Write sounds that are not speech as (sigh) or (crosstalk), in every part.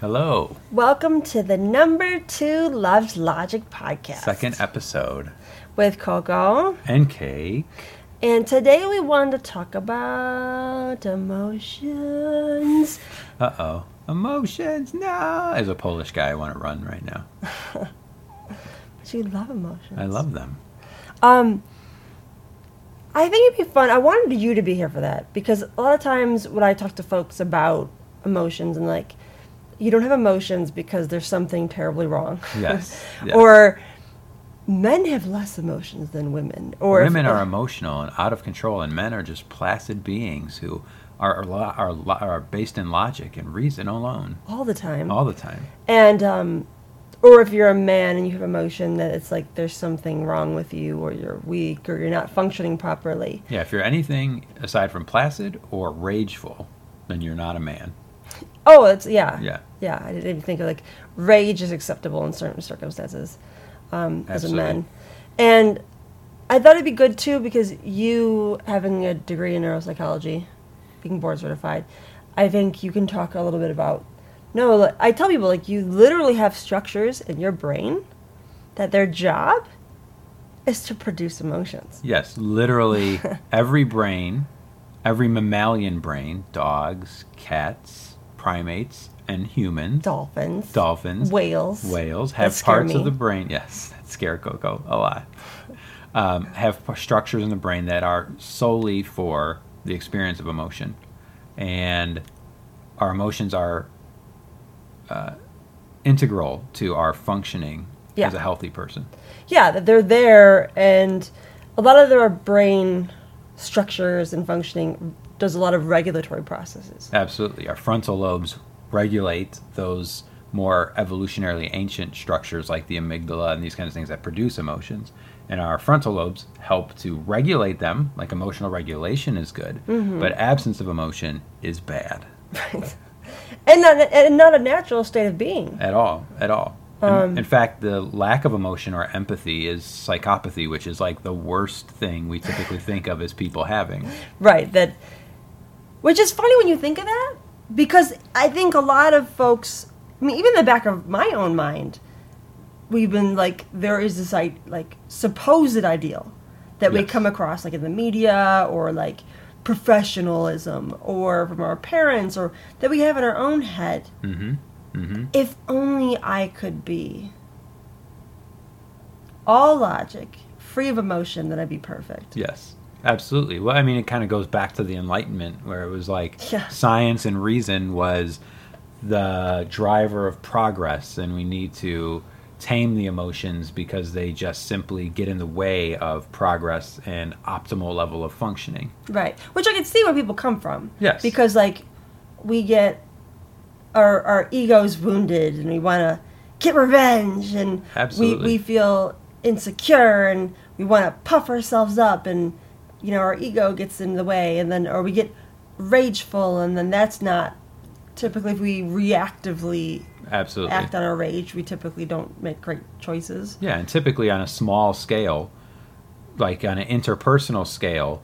Hello. Welcome to the number two Loves Logic podcast. Second episode. With Coco. And Kay. And today we wanted to talk about emotions. Uh oh. Emotions, no. As a Polish guy, I want to run right now. (laughs) but you love emotions. I love them. Um, I think it'd be fun. I wanted you to be here for that because a lot of times when I talk to folks about emotions and like, you don't have emotions because there's something terribly wrong. Yes. (laughs) yes. or men have less emotions than women. Or women if, are (laughs) emotional and out of control, and men are just placid beings who are are, are, are based in logic and reason alone. All the time. All the time. And um, or if you're a man and you have emotion that it's like there's something wrong with you or you're weak or you're not functioning properly. Yeah, if you're anything aside from placid or rageful, then you're not a man. Oh, it's yeah. Yeah. Yeah, I didn't even think of like rage is acceptable in certain circumstances um, as a man. And I thought it'd be good too because you having a degree in neuropsychology, being board certified, I think you can talk a little bit about. No, I tell people like you literally have structures in your brain that their job is to produce emotions. Yes, literally (laughs) every brain, every mammalian brain, dogs, cats, primates, and humans, dolphins, dolphins, whales, whales have parts me. of the brain. Yes, that scare Coco a lot. Um, have structures in the brain that are solely for the experience of emotion, and our emotions are uh, integral to our functioning yeah. as a healthy person. Yeah, that they're there, and a lot of their brain structures and functioning does a lot of regulatory processes. Absolutely, our frontal lobes regulate those more evolutionarily ancient structures like the amygdala and these kinds of things that produce emotions. And our frontal lobes help to regulate them, like emotional regulation is good, mm-hmm. but absence of emotion is bad. Right. and, not, and not a natural state of being. At all, at all. Um, in, in fact, the lack of emotion or empathy is psychopathy, which is like the worst thing we typically think of as people having. Right. That, which is funny when you think of that, because I think a lot of folks, I mean, even in the back of my own mind, we've been like, there is this like supposed ideal that yes. we come across, like in the media or like professionalism or from our parents or that we have in our own head. Mm-hmm. Mm-hmm. If only I could be all logic, free of emotion, then I'd be perfect. Yes. Absolutely. Well, I mean, it kind of goes back to the Enlightenment, where it was like yeah. science and reason was the driver of progress, and we need to tame the emotions because they just simply get in the way of progress and optimal level of functioning. Right. Which I can see where people come from. Yes. Because like we get our our egos wounded and we want to get revenge and Absolutely. we we feel insecure and we want to puff ourselves up and you know, our ego gets in the way, and then, or we get rageful, and then that's not typically if we reactively absolutely act on our rage, we typically don't make great choices. Yeah, and typically on a small scale, like on an interpersonal scale,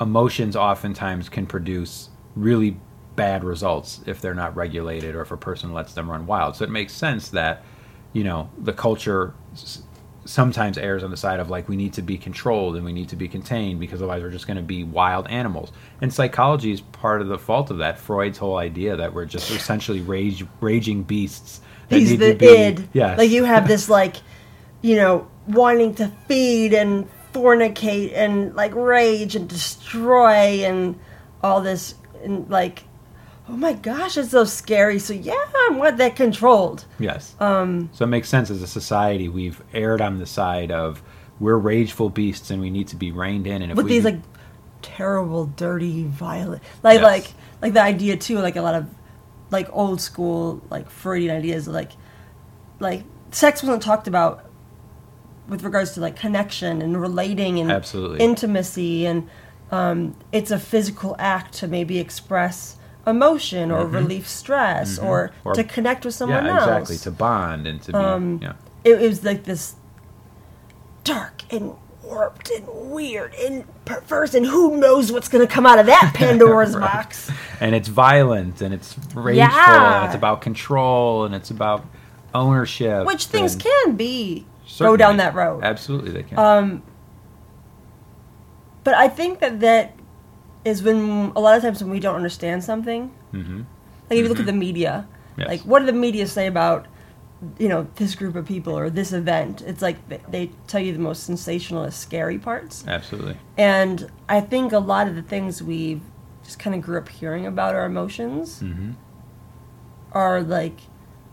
emotions oftentimes can produce really bad results if they're not regulated or if a person lets them run wild. So it makes sense that, you know, the culture sometimes errs on the side of like we need to be controlled and we need to be contained because otherwise we're just going to be wild animals. And psychology is part of the fault of that. Freud's whole idea that we're just essentially rage, raging beasts. He's the be, id. Yes. Like you have this (laughs) like, you know, wanting to feed and fornicate and like rage and destroy and all this and like oh my gosh, it's so scary. So yeah, I'm want that controlled. Yes. Um, so it makes sense as a society we've erred on the side of we're rageful beasts and we need to be reined in. And if with these like terrible, dirty, violent, like yes. like like the idea too, like a lot of like old school like Freudian ideas, like like sex wasn't talked about with regards to like connection and relating and Absolutely. intimacy and um, it's a physical act to maybe express emotion or mm-hmm. relieve stress mm-hmm. or, or, to connect with someone yeah, else. Exactly, to bond and to be. Um, yeah. it, it was like this dark and warped and weird and perverse, and who knows what's going to come out of that (laughs) Pandora's Right. box. and it's violent and it's rageful Yeah. and it's about control and it's about ownership. Which things can be go down that road. Absolutely, they can. Um, but I think that that is when a lot of times when we don't understand something, hmm like if you look at the media, Yes. like what do the media say about you know this group of people or this event? It's like they tell you the most sensationalist, scary parts, Absolutely. and I think a lot of the things we just kind of grew up hearing about our emotions hmm are like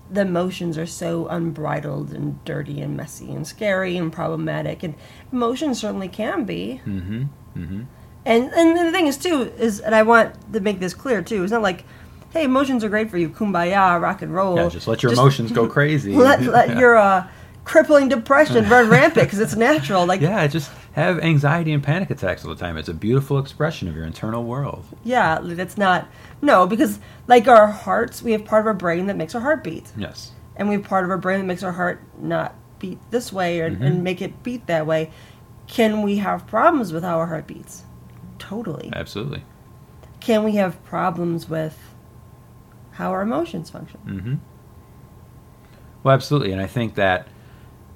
the emotions are so unbridled and dirty and messy and scary and problematic and emotions certainly can be mm-hmm. hmm and and the thing is too is and i want to make this clear too it's not like hey emotions are great for you kumbaya rock and roll Yeah, just let your emotions go (laughs) crazy. let, let Yeah. (laughs) your uh, crippling depression run rampant because it's natural like Yeah, just have anxiety and panic attacks all the time. It's a beautiful expression of your internal world. yeah it's not no because like our hearts we have part of our brain that makes our heart beat Yes. and we have part of our brain that makes our heart not beat this way or, Mm-hmm. and make it beat that way. Can we have problems with how our heart beats? Totally. Absolutely. Can we have problems with how our emotions function? hmm Well, absolutely, and I think that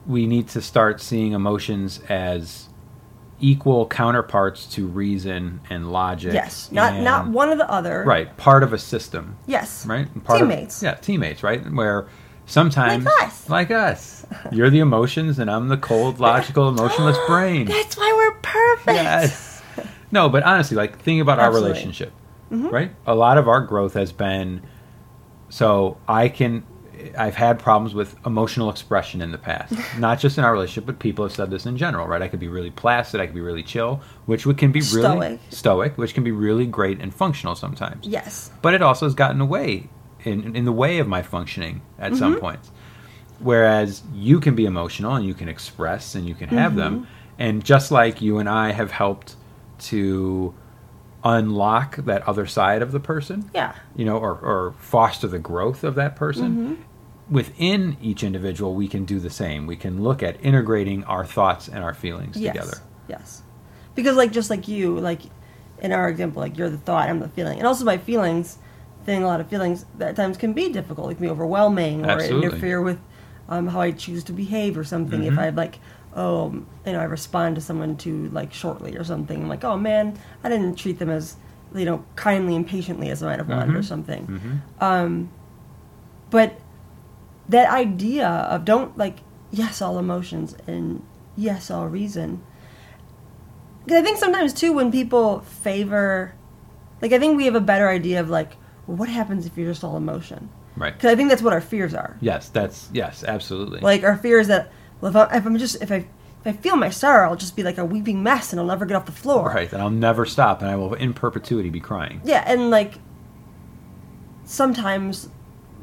we need to start seeing emotions as equal counterparts to reason and logic. Yes, not and- not one or the other. right, part of a system, Yes. right? Part of- Teammates. yeah, teammates, right? Where sometimes Like us. like us, you're the emotions, and I'm the cold, logical, (gasps) emotionless brain. That's why we're perfect. Yes. No, but honestly, like think about our Absolutely. relationship, right? A lot of our growth has been so I can. I've had problems with emotional expression in the past, (laughs) not just in our relationship, but people have said this in general, right? I could be really placid, I could be really chill, which can be really Stoic. stoic, which can be really great and functional sometimes. Yes. But it also has gotten away in in the way of my functioning at Mm-hmm. some points. Whereas you can be emotional and you can express and you can have Mm-hmm. them, and just like you and I have helped to unlock that other side of the person, Yeah. you know, or, or foster the growth of that person. Mm-hmm. Within each individual, we can do the same. We can look at integrating our thoughts and our feelings Yes. together. Yes. Because like just like you, like in our example, like you're the thought, I'm the feeling. And also my feelings, feeling a lot of feelings at times can be difficult. It can be overwhelming or Absolutely. interfere with um, how I choose to behave or something. If Mhm. I like oh you know, I respond to someone too like shortly or something, I'm like, oh man, I didn't treat them as you know, kindly and patiently as I might have wanted or Mhm. something. hmm Um, but that idea of don't like yes all emotions and yes all reason. 'Cause I think sometimes too when people favor, like I think we have a better idea of like well, what happens if you're just all emotion. Right. Because I think that's what our fears are. Yes, that's yes, absolutely. Like our fear is that well if, I, if I'm just if I if I feel my sorrow I'll just be like a weeping mess and I'll never get off the floor. Right, and I'll never stop, and I will in perpetuity be crying. Yeah, and like sometimes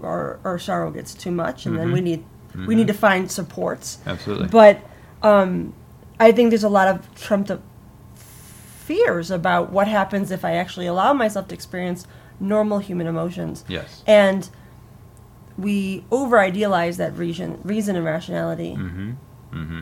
our our sorrow gets too much, and then we Mhm. need we need to find supports. Absolutely. But um, I think there's a lot of trumped up fears about what happens if I actually allow myself to experience normal human emotions, yes. and we over idealize that reason reason and rationality. Mm-hmm. Mm-hmm.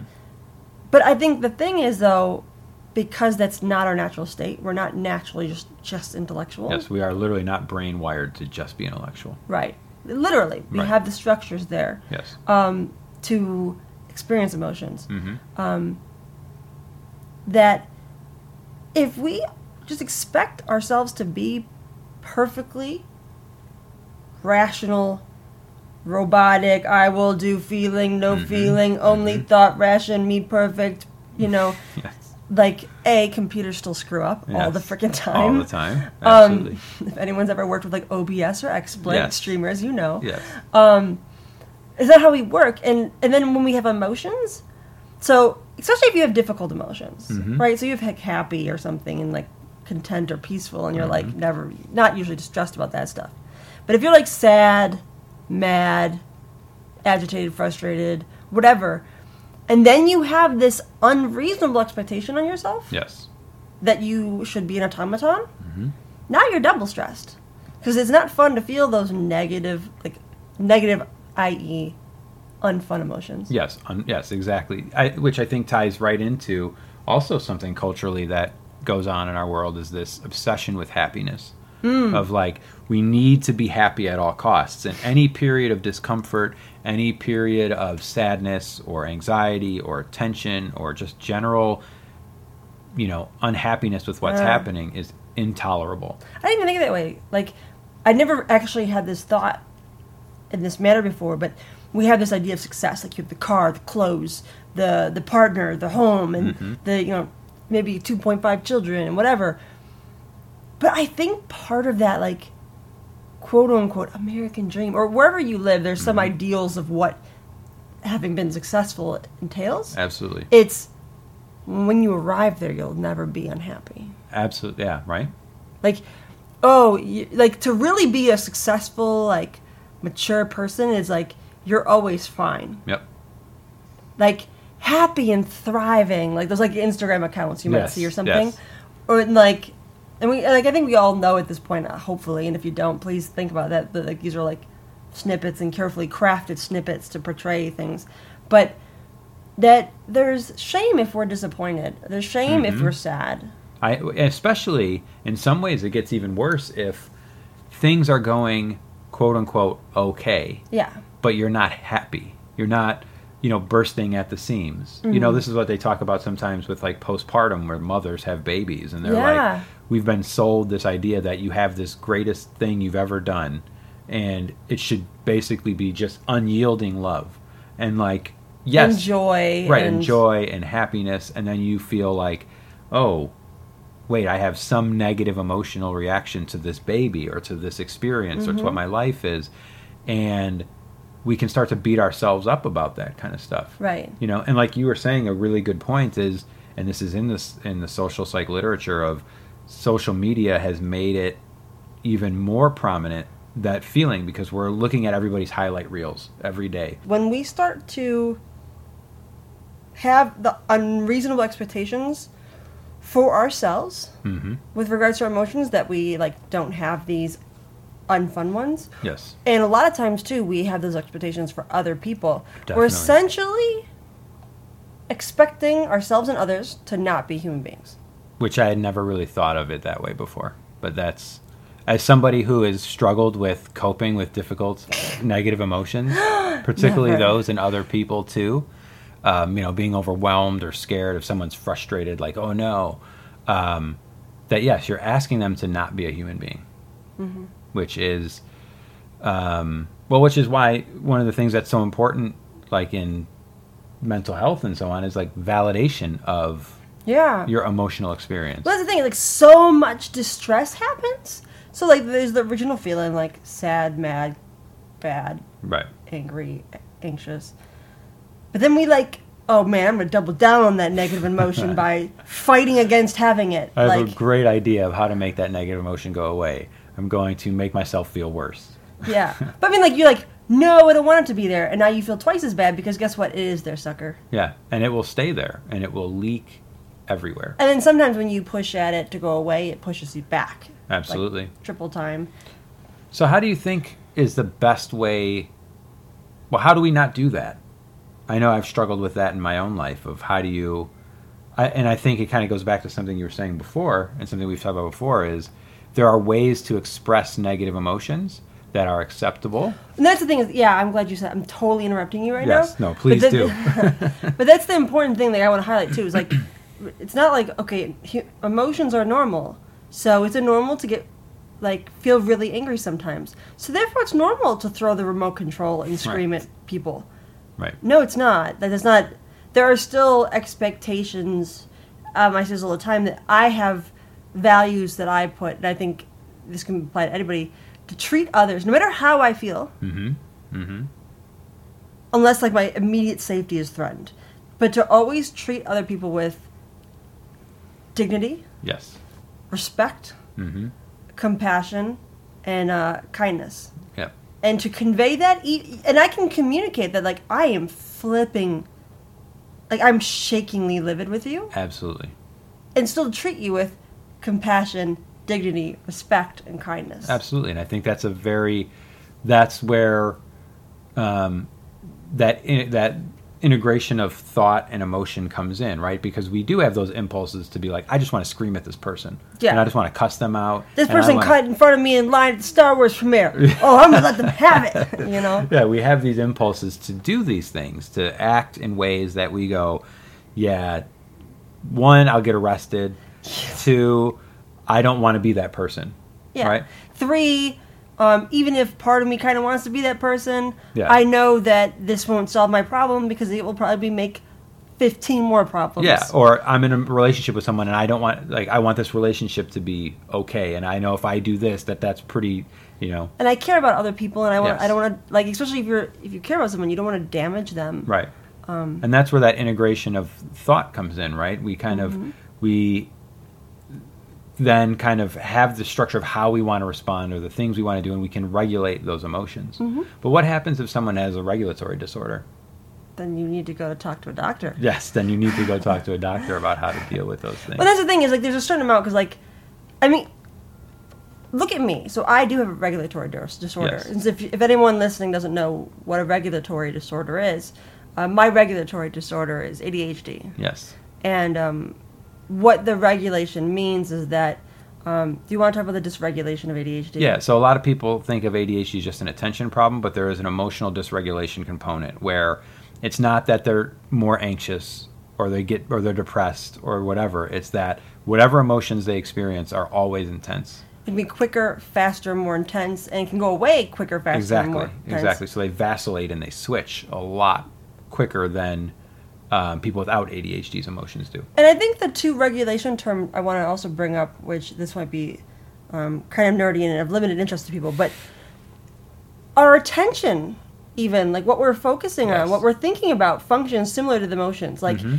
But I think the thing is though. Because that's not our natural state, we're not naturally just just intellectual. Yes, we are literally not brain wired to just be intellectual. Right. Literally, we Right. have the structures there Yes. um, to experience emotions. Mm-hmm. Um, that if we just expect ourselves to be perfectly rational, robotic, I will do feeling, no Mhm. feeling, only Mhm. thought, ration, me perfect, you know, (laughs) Yes. like, A, computers still screw up all the Yes. freaking All time. the time. Absolutely. Um, (laughs) if anyone's ever worked with like OBS or XSplit Yes. streamers, you know. yes. Um, is that how we work? And and then when we have emotions, so especially if you have difficult emotions, Mhm. right? So you have like happy or something and like content or peaceful, and you're like Mhm. never not usually distressed about that stuff. But if you're like sad, mad, agitated, frustrated, whatever, and then you have this unreasonable expectation on yourself Yes. that you should be an automaton, Mm-hmm. now you're double stressed because it's not fun to feel those negative like negative i.e unfun emotions Yes. Un- yes. Exactly. I, which I think ties right into also something culturally that goes on in our world is this obsession with happiness. Hmm. Of like, we need to be happy at all costs. And any period of discomfort, any period of sadness or anxiety or tension or just general, you know, unhappiness with what's Yeah. happening is intolerable. I didn't even think of it that way. Like, I never actually had this thought in this manner before, but we have this idea of success. Like, you have the car, the clothes, the the partner, the home, and the you know maybe two point five children and whatever. But I think part of that, like, quote unquote American dream, or wherever you live, there's some mm-hmm. ideals of what having been successful entails. Absolutely. It's when you arrive there, you'll never be unhappy. Absolutely. Yeah, right? like oh you, like to really be a successful like mature person is like you're always fine Yep. like happy and thriving like those like instagram accounts you might Yes, see or something yes. or like and we like i think we all know at this point uh, hopefully and if you don't please think about that that like these are like snippets and carefully crafted snippets to portray things but that there's shame if we're disappointed there's shame Mm-hmm. if we're sad I especially in some ways it gets even worse if things are going quote unquote okay, yeah but you're not happy. You're not, you know, bursting at the seams. You Mm-hmm. know, this is what they talk about sometimes with like postpartum where mothers have babies and they're Yeah. like we've been sold this idea that you have this greatest thing you've ever done and it should basically be just unyielding love. And like yes, enjoy right and and joy and happiness and then you feel like oh wait i have some negative emotional reaction to this baby or to this experience or to what mm-hmm. my life is and we can start to beat ourselves up about that kind of stuff Right. you know and like you were saying a really good point is and this is in this in the social psych literature of social media has made it even more prominent that feeling because we're looking at everybody's highlight reels every day. When we start to have the unreasonable expectations for ourselves hmm with regards to our emotions that we like don't have these unfun ones yes. and a lot of times too we have those expectations for other people. Definitely. we're essentially expecting ourselves and others to not be human beings which I had never really thought of it that way before. But that's as somebody who has struggled with coping with difficult negative emotions, (gasps) particularly those in other people too. Um, you know, being overwhelmed or scared if someone's frustrated, like, oh no. Um, that yes, you're asking them to not be a human being, which is, um, well, which is why one of the things that's so important, like in mental health and so on, is like validation of yeah your emotional experience. Well, that's the thing. Like, so much distress happens. So, like, there's the original feeling, like sad, mad, bad, Right. angry, anxious. But then we like, oh man, I'm gonna double down on that negative emotion (laughs) by fighting against having it. I have like, a great idea of how to make that negative emotion go away. I'm going to make myself feel worse. yeah. (laughs) But I mean, like, you're like, no, I don't want it to be there, and now you feel twice as bad because guess what? It is there, sucker. Yeah, and it will stay there and it will leak everywhere. And then sometimes when you push at it to go away, it pushes you back. like, Absolutely. triple time. So how do you think is the best way Well, how do we not do that? I know I've struggled with that in my own life of how do you I, and I think it kind of goes back to something you were saying before and something we've talked about before is there are ways to express negative emotions that are acceptable. And that's the thing is, yeah, I'm glad you said. I'm totally interrupting you right Yes, now. no, please but do. (laughs) but that's the important thing that I want to highlight too. Is like, (clears throat) it's not like okay, emotions are normal, so it's a normal to get like feel really angry sometimes. So therefore, it's normal to throw the remote control and scream at people. Right. No, it's not. That is not. There are still expectations. Um, I say this all the time that I have values that I put, and I think this can apply to anybody to treat others, no matter how I feel, Mhm. Mhm. unless like my immediate safety is threatened, but to always treat other people with dignity, Yes. respect, Mhm. compassion, and uh, kindness. Yep. and to convey that e- and i can communicate that like i am flipping like i'm shakingly livid with you Absolutely. and still treat you with compassion dignity respect and kindness Absolutely, and I think that's a very that's where um, that i that integration of thought and emotion comes in, right? Because we do have those impulses to be like, I just want to scream at this person. Yeah. And I just want to cuss them out. This person wanna- cut in front of me in line at the Star Wars premiere. (laughs) oh, I'm gonna let them have it. You know. (laughs) Yeah, we have these impulses to do these things, to act in ways that we go, yeah, one, I'll get arrested. Two, I don't want to be that person. Yeah. Right? Three, um, even if part of me kind of wants to be that person, Yeah. I know that this won't solve my problem because it will probably make 15 more problems. Yeah, or I'm in a relationship with someone and I don't want like I want this relationship to be okay and I know if I do this that that's pretty, you know, and I care about other people, and I want Yes. I don't want to like especially if you're if you care about someone, you don't want to damage them. right. Um, and that's where that integration of thought comes in, right? We kind Mm-hmm. of we then kind of have the structure of how we want to respond or the things we want to do and we can regulate those emotions. Mm-hmm. But what happens if someone has a regulatory disorder? Then you need to go talk to a doctor. Yes, then you need to go talk to a (laughs) doctor about how to deal with those things. But that's the thing is like there's a certain amount because like, I mean, look at me. So I do have a regulatory disorder. Yes. And if if anyone listening doesn't know what a regulatory disorder is, uh, my regulatory disorder is ADHD. yes. And um, what the regulation means is that. Um, do you want to talk about the dysregulation of ADHD? Yeah, so a lot of people think of ADHD as just an attention problem, but there is an emotional dysregulation component where it's not that they're more anxious or they get or they're depressed or whatever. It's that whatever emotions they experience are always intense. It can be quicker, faster, more intense, and can go away quicker, faster, Exactly, more intense. exactly. So they vacillate and they switch a lot quicker than um, people without ADHD's emotions do. And I think the two regulation term I want to also bring up, which this might be um, kind of nerdy and of limited interest to people, but our attention, even like what we're focusing Yes. on, what we're thinking about, functions similar to the emotions. Like, Mhm.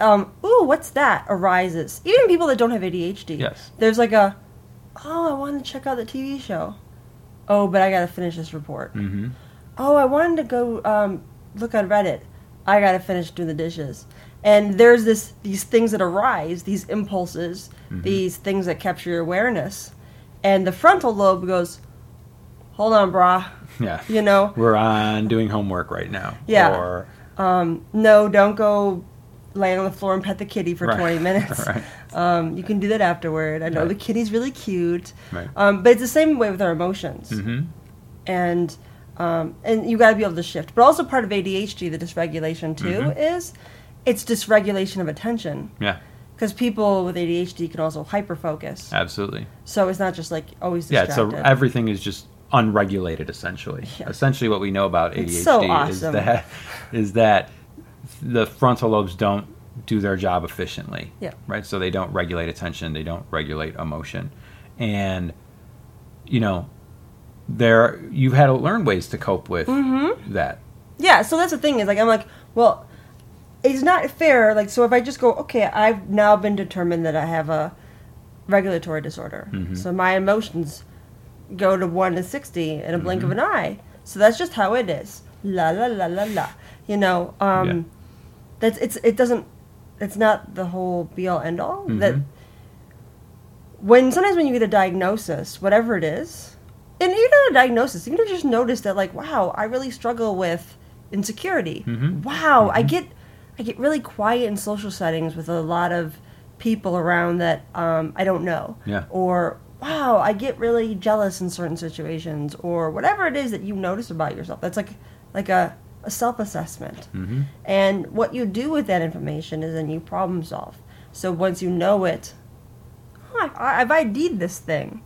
um, ooh, what's that? Arises. Even people that don't have ADHD. Yes. There's like a, oh, I wanted to check out the TV show. Oh, but I got to finish this report. Mm-hmm. Oh, I wanted to go um, look on Reddit. I gotta finish doing the dishes. And there's this these things that arise, these impulses, Mm-hmm. these things that capture your awareness, and the frontal lobe goes, "Hold on, brah." (laughs) Yeah. You know, We're on doing homework right now. Yeah. Or um, no, don't go lay on the floor and pet the kitty for Right. 20 minutes. (laughs) Right. um, you can do that afterward. I know Right. the kitty's really cute, um, but it's the same way with our emotions. mm-hmm. and um, and you got to be able to shift. But also part of ADHD, the dysregulation too, Mhm. is it's dysregulation of attention Yeah. because people with ADHD can also hyperfocus. Absolutely. So it's not just like always Yeah, so everything is just unregulated essentially. Yeah. Essentially what we know about ADHD so is that is that the frontal lobes don't do their job efficiently. Yeah. Right? So they don't regulate attention, they don't regulate emotion. And you know, there you've had to learn ways to cope with Mm-hmm. that. yeah, so that's the thing is like I'm like, well, it's not fair. Like, so if I just go, okay, I've now been determined that I have a regulatory disorder, Mhm. so my emotions go to one to sixty in a blink of Mm-hmm. an eye. So that's just how it is. La la la la la. You know, um, Yeah. that's it's it doesn't. It's not the whole be all end all. That Mhm. when sometimes when you get a diagnosis, whatever it is, and even a diagnosis, you you just notice that like, wow, I really struggle with insecurity. Mhm. Wow, I Mhm. get I get really quiet in social settings with a lot of people around that um, I don't know. Yeah. Or wow, I get really jealous in certain situations, or whatever it is that you notice about yourself. That's like like a, a self assessment. Mm-hmm. And what you do with that information is then you problem solve. So once you know it, I- I've ID'd this thing.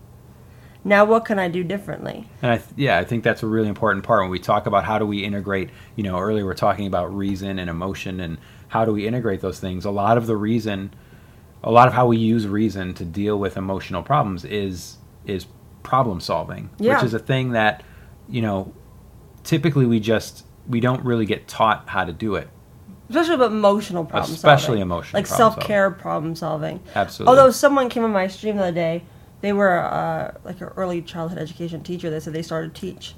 Now what can I do differently? And I th- yeah, I think that's a really important part when we talk about how do we integrate. You know, earlier we're talking about reason and emotion and how do we integrate those things. A lot of the reason, a lot of how we use reason to deal with emotional problems is is problem solving, Yeah. which is a thing that you know typically we just we don't really get taught how to do it. Especially about emotional problem Especially solving. emotional Like self care problem solving. Absolutely. Although someone came on my stream the other day, they were uh, like an early childhood education teacher. They said they started to teach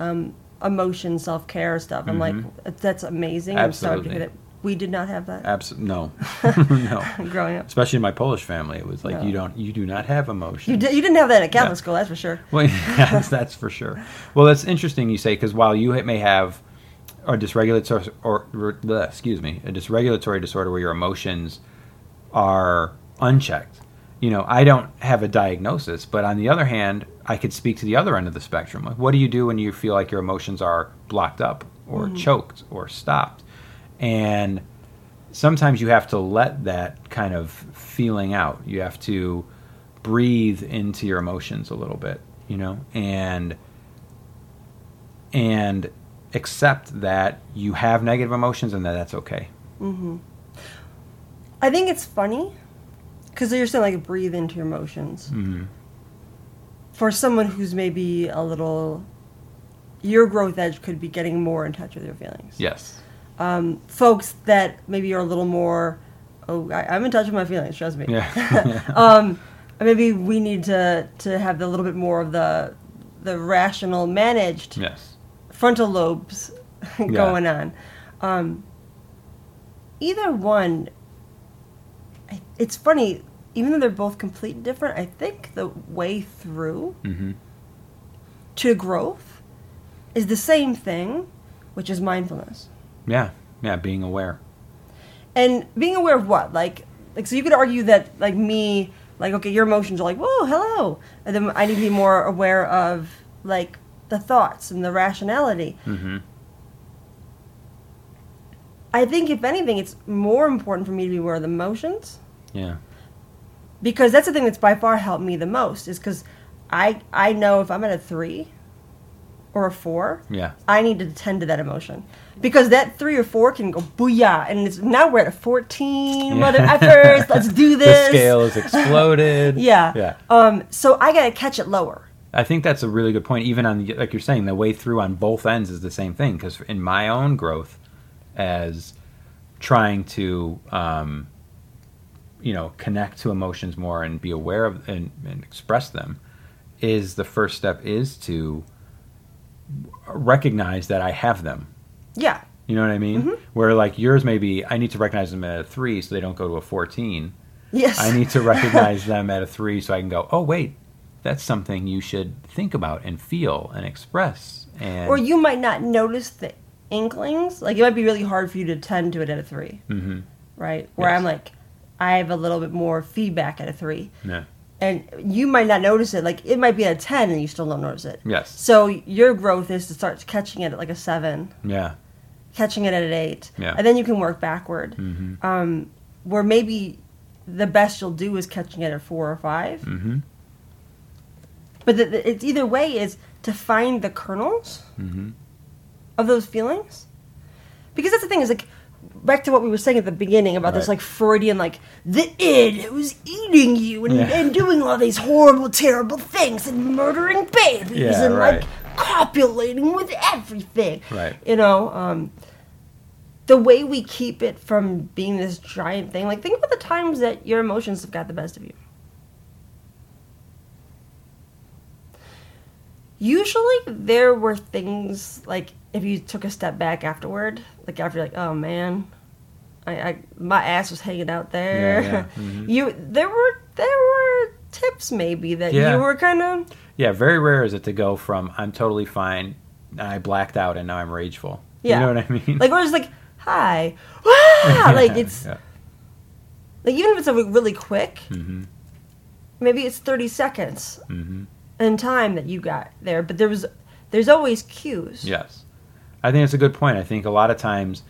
um, emotion, self care stuff. I'm like, that's amazing. I'm sorry to Mm-hmm. Absolutely. that. We did not have that Absolutely no, (laughs) (laughs) no. growing up. Especially in my Polish family, it was like No. you don't, you do not have emotion. You, di- you didn't have that at Catholic school, that's for sure. Well, (laughs) yes, that's for sure. Well, that's interesting you say because while you may have or dysregulatory or, or excuse me, a dysregulatory disorder where your emotions are unchecked. You know, I don't have a diagnosis, but on the other hand, I could speak to the other end of the spectrum. Like, what do you do when you feel like your emotions are blocked up or choked or stopped? And sometimes you have to let that kind of feeling out. You have to breathe into your emotions a little bit, you know, and and accept that you have negative emotions and that that's okay. Mm-hmm. I think it's funny because you're saying like breathe into your emotions. Mm-hmm. For someone who's maybe a little, your growth edge could be getting more in touch with your feelings. Yes. Um, folks that maybe are a little more, oh, I, I'm in touch with my feelings. Trust me. Yeah. (laughs) um, maybe we need to to have a little bit more of the the rational, managed yes. frontal lobes (laughs) going on. Um, either one, I- it's funny, even though they're both completely different, I think the way through Mm-hmm. to growth is the same thing, which is mindfulness. Yeah. Yeah. Being aware. And being aware of what? Like, like so you could argue that, like me, like, okay, your emotions are like, whoa, hello. And then I need to be more aware of, like, the thoughts and the rationality. Mm-hmm. I think, if anything, it's more important for me to be aware of the emotions Yeah. because that's the thing that's by far helped me the most is because I I know if I'm at a three or a four, Yeah. I need to tend to that emotion because that three or four can go booyah, and it's, now we're at a fourteen. Yeah. Mother effers, (laughs) let's do The this. scale is exploded. (laughs) Yeah. Yeah. Um. So I gotta catch it lower. I think that's a really good point. Even on like you're saying, the way through on both ends is the same thing. Because in my own growth, as trying to, um, you know, connect to emotions more and be aware of and, and express them, is the first step is to recognize that I have them. Yeah. You know what I mean? Mm-hmm. Where like yours maybe I need to recognize them at a three so they don't go to a fourteen. Yes. I need to recognize (laughs) them at a three so I can go, oh wait, that's something you should think about and feel and express. And Or you might not notice the inklings. Like it might be really hard for you to tend to it at a three, hmm right? Where Yes. I'm like, I have a little bit more feedback at a three. yeah. and you might not notice it. Like it might be at a ten, and you still don't notice it. Yes. So your growth is to start catching it at like a seven, Yeah. catching it at an eight, Yeah. and then you can work backward. hmm Um, where maybe the best you'll do is catching it at four or five. hmm But the, the, it's either way is to find the kernels hmm of those feelings, because that's the thing is like back to what we were saying at the beginning about this like Freudian like the id was eating you and, Yeah. and doing all these horrible terrible things and murdering babies Yeah, and right. like copulating with everything Right. you know um the way we keep it from being this giant thing like think about the times that your emotions have got the best of you usually there were things like if you took a step back afterward like after you're like oh man I, I my ass was hanging out there Yeah, yeah. (laughs) Mhm. you there were there were tips maybe that Yeah. you were kind of Yeah. Very rare is it to go from I'm totally fine and I blacked out and now I'm rageful. Yeah. You know what I mean? like we're just like (laughs) hi (laughs) ah! like it's like even if it's a really quick hmm maybe it's 30 seconds hmm in time that you got there but there was there's always cues Yes. I think it's a good point. I think a lot of times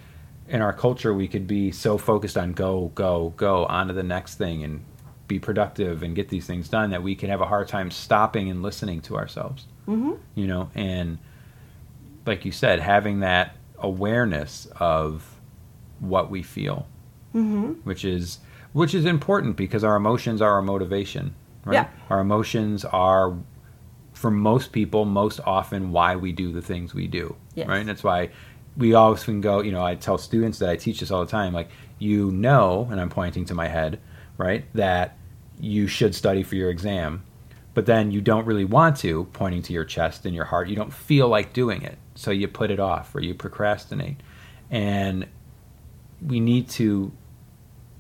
in our culture we could be so focused on go, go, go on to the next thing and be productive and get these things done that we can have a hard time stopping and listening to ourselves. hmm You know, and like you said, having that awareness of what we feel, hmm which is which is important because our emotions are our motivation, right? Yeah. Our emotions are for most people most often why we do the things we do Yes. right that's why we always can go you know i tell students that i teach this all the time like you know and i'm pointing to my head right that you should study for your exam but then you don't really want to pointing to your chest and your heart you don't feel like doing it so you put it off or you procrastinate and we need to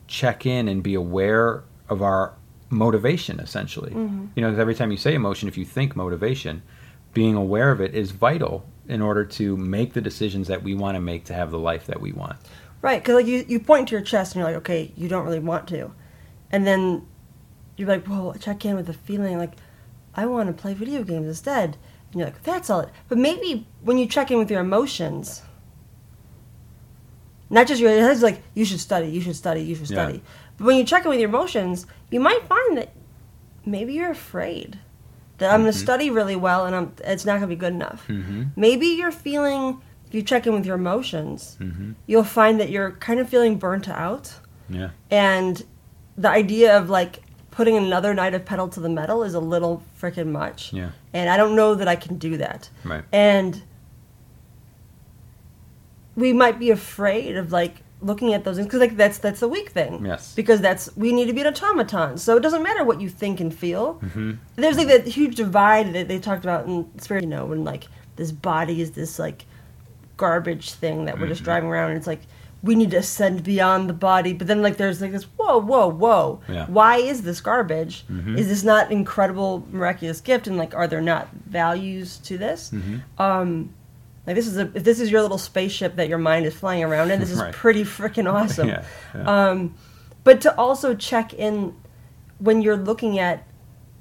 check in and be aware of our motivation essentially Mhm. you know, every time you say emotion if you think motivation being aware of it is vital in order to make the decisions that we want to make to have the life that we want. Right, because like you, you point to your chest and you're like, okay, you don't really want to, and then you're like, well, check in with the feeling like I want to play video games instead, and you're like, that's all. It. But maybe when you check in with your emotions, not just your head's like you should study, you should study, you should Yeah. But when you check in with your emotions, you might find that maybe you're afraid that I'm going to study really well and I'm, it's not going to be good enough. Mm-hmm. Maybe you're feeling. If you check in with your emotions, Mm-hmm. you'll find that you're kind of feeling burnt out, Yeah. and the idea of like putting another night of pedal to the metal is a little freaking much. Yeah. And I don't know that I can do that. Right. And we might be afraid of like looking at those things because like that's that's the weak thing. Yes. Because that's we need to be an automaton. So it doesn't matter what you think and feel. Mm-hmm. There's like that huge divide that they talked about in spirit. You know, when like this body is this like garbage thing that we're just Mm-hmm. driving around, and it's like we need to ascend beyond the body. But then like there's like this whoa whoa whoa. Yeah. Mm-hmm. Why is this garbage? Is this not incredible miraculous gift? And like are there not values to this? Mm-hmm. Um, like this is a if this is your little spaceship that your mind is flying around in. This is (laughs) Right. pretty freaking (laughs) awesome. Yeah, yeah. Um, but to also check in when you're looking at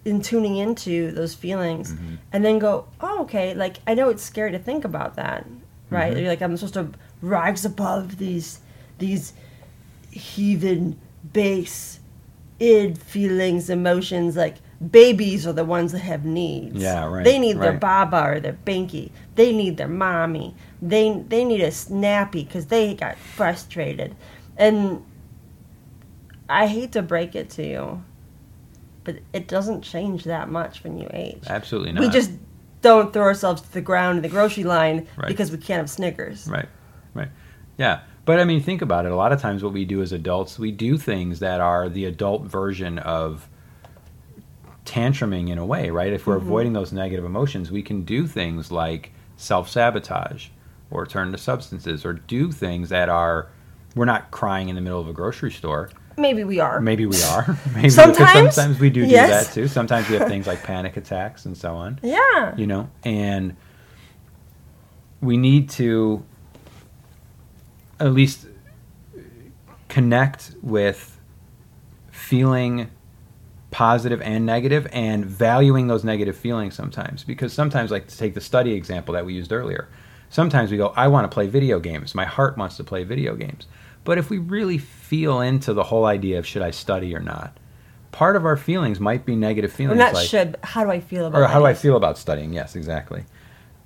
and tuning into those feelings, Mm-hmm. and then go, oh, okay. Like I know it's scary to think about that, right? Mm-hmm. You're like I'm supposed to rise above these these heathen base id feelings, emotions. Like babies are the ones that have needs. Yeah, right, They need their baba or their binky. They need their mommy. They they need a snappy because they got frustrated, and I hate to break it to you, but it doesn't change that much when you age. Absolutely not. We just don't throw ourselves to the ground in the grocery line Right. because we can't have Snickers. Right, right. Yeah. But I mean, think about it. A lot of times, what we do as adults, we do things that are the adult version of tantruming in a way, right? If we're mm-hmm. avoiding those negative emotions, we can do things like self sabotage or turn to substances or do things that are, we're not crying in the middle of a grocery store. Maybe we are. Maybe we are. (laughs) Maybe Sometimes? sometimes we do do that too. Sometimes we have things like (laughs) panic attacks and so on Yeah. you know and we need to at least connect with feeling positive and negative and valuing those negative feelings sometimes because sometimes like to take the study example that we used earlier sometimes we go i want to play video games my heart wants to play video games but if we really feel into the whole idea of should i study or not part of our feelings might be negative feelings not like should. How do I feel about or how do I feel about studying? Yes, exactly.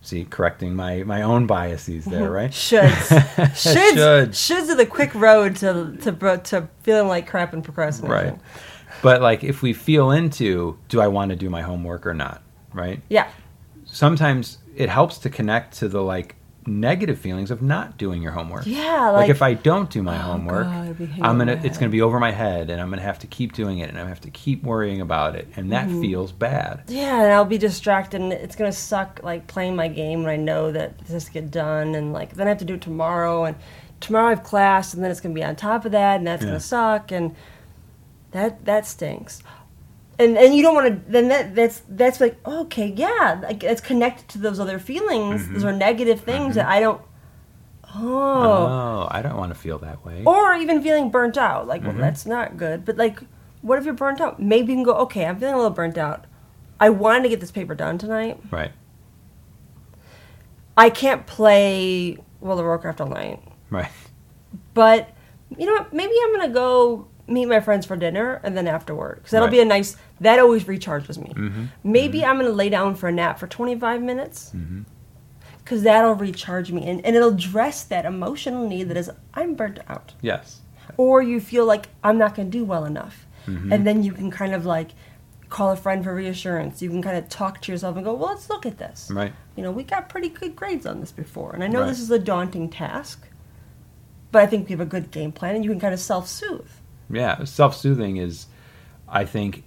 See, correcting my my own biases there, mm-hmm. right? Shoulds. (laughs) Shoulds. Should. Shoulds are the quick road to to to feeling like crap and procrastination. Right. But like, if we feel into, do I want to do my homework or not? Right. Yeah. Sometimes it helps to connect to the like negative feelings of not doing your homework. Yeah. Like, Like, if I don't do my Oh, homework, God, it'd be hanging I'm gonna it's head. gonna be over my head, and I'm gonna have to keep doing it, and I have to keep worrying about it, and that Mm-hmm. feels bad. yeah, and I'll be distracted, and it's gonna suck. Like playing my game when I know that this has to get done, and like then I have to do it tomorrow, and tomorrow I have class, and then it's gonna be on top of that, and that's Yeah. gonna suck, and that that stinks. And and you don't want to. Then that that's that's like okay, yeah, like it's connected to those other feelings. Mm-hmm. Those are negative things that I don't. Oh. Oh, I don't want to feel that way. or even feeling burnt out. Like, Mm-hmm. well, that's not good. But like, what if you're burnt out? Maybe you can go, okay, I'm feeling a little burnt out. I wanted to get this paper done tonight. Right. I can't play World of Warcraft all night. Right. But you know what? Maybe I'm gonna go meet my friends for dinner and then afterward because that'll Right. be a nice. That always recharges me. Mm-hmm. Maybe I'm gonna lay down for a nap for 25 minutes. Because that'll recharge me and, and it'll address that emotional need that is I'm burnt out. Yes. or you feel like I'm not going to do well enough. Mm-hmm. And then you can kind of like call a friend for reassurance. You can kind of talk to yourself and go, well, let's look at this. Right. You know, we got pretty good grades on this before. And I know Right. this is a daunting task, but I think we have a good game plan and you can kind of self Yeah, self-soothing is, I think,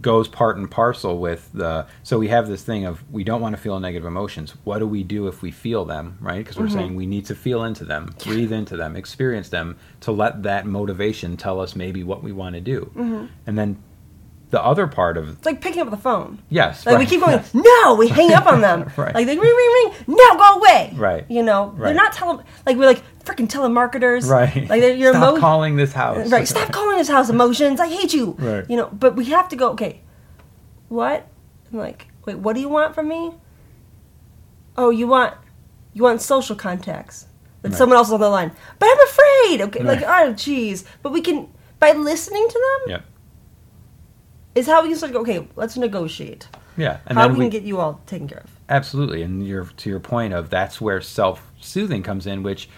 goes part and parcel with the. So we have this thing of we don't want to feel negative emotions. What do we do if we feel them? Right? Because we're Mm-hmm. saying we need to feel into them, breathe into them, experience them to let that motivation tell us maybe what we want to do, Mm-hmm. and then the other part of It's like picking up the phone. yes, Like we keep going, yes. (laughs) no, we hang up on them. (laughs) Right. Like they ring, ring, ring, no, go away. Right. You know, they're not telling. like we're like freaking telemarketers. right. Like you're Stop emo- calling this house. Right. Stop calling this house emotions. I hate you. Right. You know, but we have to go, okay, what? I'm like, wait, what do you want from me? Oh, you want, you want social contacts. That Right. someone else is on the line. But I'm afraid. Okay. Like, oh, jeez. But we can, by listening to them, Yep. is how we can start to go, okay, let's negotiate. Yeah. And how then we we can get you all taken care of. Absolutely, and your to your point of that's where self-soothing comes in, which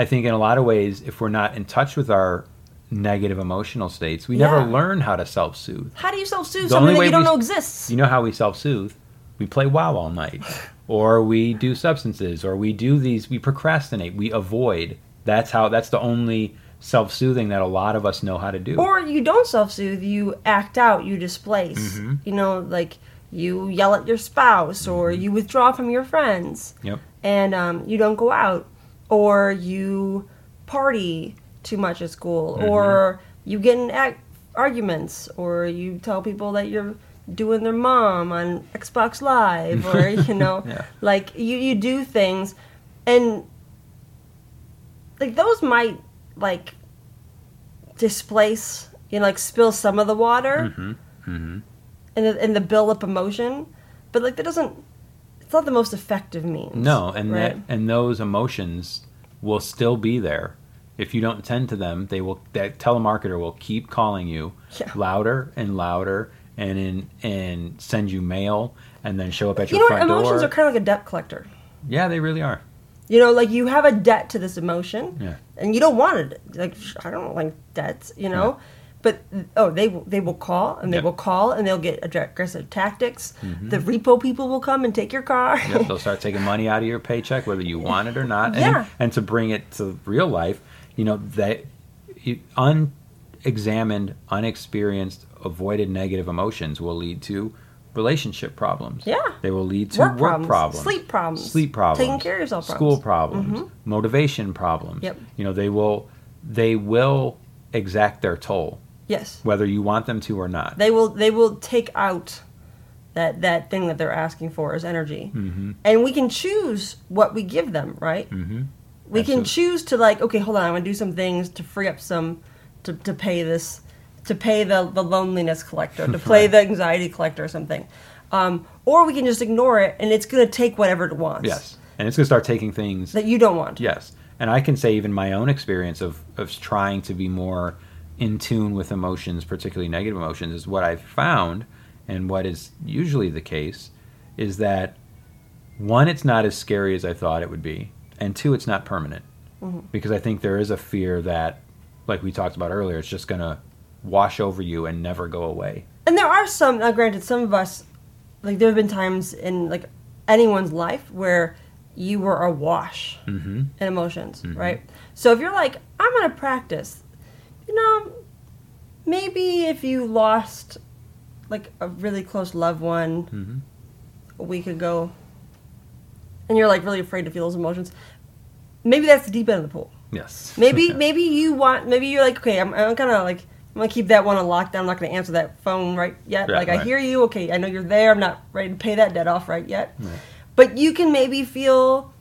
I think in a lot of ways, if we're not in touch with our negative emotional states, we Yeah. never learn how to self-soothe. How do you self-soothe The something that you don't we- know exists? You know how we self-soothe? We play WoW all night, (sighs) or we do substances, or we do these. We procrastinate. We avoid. That's how. That's the only self-soothing that a lot of us know how to do. Or you don't self-soothe, you act out, you displace. Mhm. You know, like you yell at your spouse, or Mm-hmm. you withdraw from your friends, yep. and um, you don't go out, or you party too much at school, Mm-hmm. or you get in arguments, or you tell people that you're doing their mom on Xbox Live, or (laughs) you know, Yeah. like you you do things, and like those might like displace you know like spill some of the water hmm hmm and the, and the build up emotion but like that doesn't it's not the most effective means No, and right? that and those emotions will still be there. If you don't tend to them, they will that telemarketer will keep calling you Yeah. louder and louder and in and send you mail and then show up at you your know what front emotions door. are kind of like a debt collector yeah, they really are. you know like you have a debt to this emotion Yeah. and you don't want it like i don't like debts you know but oh they will they will call and they Yeah. will call and they'll get aggressive tactics the repo people will come and take your car Mm-hmm. Yep, they'll start taking money out of your paycheck whether you want it or not. And, Yeah. and to bring it to real life, you know, that unexamined, unexperienced, avoided negative emotions will lead to relationship problems. Yeah. They will lead to Work work, problems, problems, sleep problems, sleep problems, taking care of yourself school problems. Mm-hmm. problems, motivation problems. Yep. You know, they will they will exact their toll yes. Whether you want them to or not. they will they will take out that that thing that they're asking for as energy. Mm-hmm. and we can choose what we give them right? Mm-hmm. we can choose to like okay hold on i'm gonna do some things to free up some to, to pay this to pay the the loneliness collector to (laughs) play the anxiety collector or something. Um, or we can just ignore it and it's gonna take whatever it wants. Yes. And it's going to start taking things that you don't want. Yes, and I can say even my own experience of of trying to be more in tune with emotions, particularly negative emotions, is what I've found, and what is usually the case, is that one, it's not as scary as I thought it would be, and two, it's not permanent, because I think there is a fear that, like we talked about earlier, it's just going to wash over you and never go away. and there are some now granted some of us like there have been times in like anyone's life where you were awash Mm-hmm. in emotions right so if you're like i'm gonna practice you know maybe if you lost like a really close loved one Mm-hmm. a week ago and you're like really afraid to feel those emotions maybe that's the deep end of the pool Yes. Maybe Yeah. (laughs) maybe you want maybe you're like okay I'm, I'm gonna like I'm gonna keep that one on lockdown. I'm not gonna answer that phone right yet. Yeah, like I hear you. Okay, I know you're there. I'm not ready to pay that debt off right yet. Right. But you can maybe feel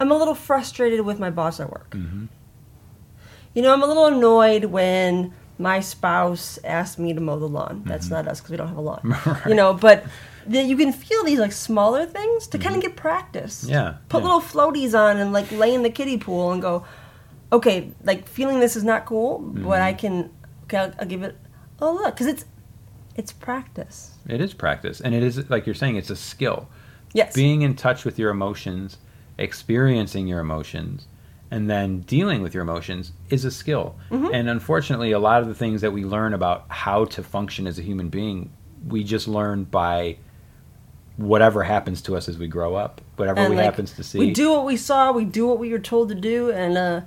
I'm a little frustrated with my boss at work. Mhm. You know, I'm a little annoyed when my spouse asks me to mow the lawn. That's Mm-hmm. not us because we don't have a lawn. (laughs) You know, but then you can feel these like smaller things to kind of get practice. Mm-hmm. Yeah, Put yeah. little floaties on and like lay in the kiddie pool and go, okay, like feeling this is not cool, but Mm-hmm. I can, okay, I'll, I'll give it a look because it's it's practice. It is practice, and it is like you're saying, it's a skill. Yes. being in touch with your emotions, experiencing your emotions, and then dealing with your emotions is a skill. Mm-hmm. And unfortunately, a lot of the things that we learn about how to function as a human being, we just learn by whatever happens to us as we grow up, whatever and we like, happens to see. we do what we saw. We do what we were told to do, and uh,